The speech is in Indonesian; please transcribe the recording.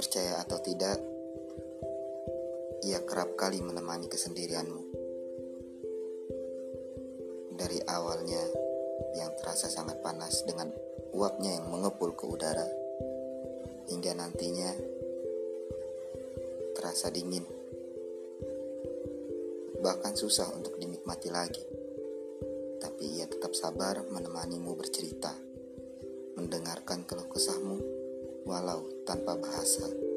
Percaya atau tidak, ia kerap kali menemani kesendirianmu. Dari awalnya yang terasa sangat panas dengan uapnya yang mengepul ke udara, hingga nantinya terasa dingin, bahkan susah untuk dinikmati lagi. Tapi ia tetap sabar menemanimu bercerita, mendengarkan keluh kesahmu, walau tanpa bahasa.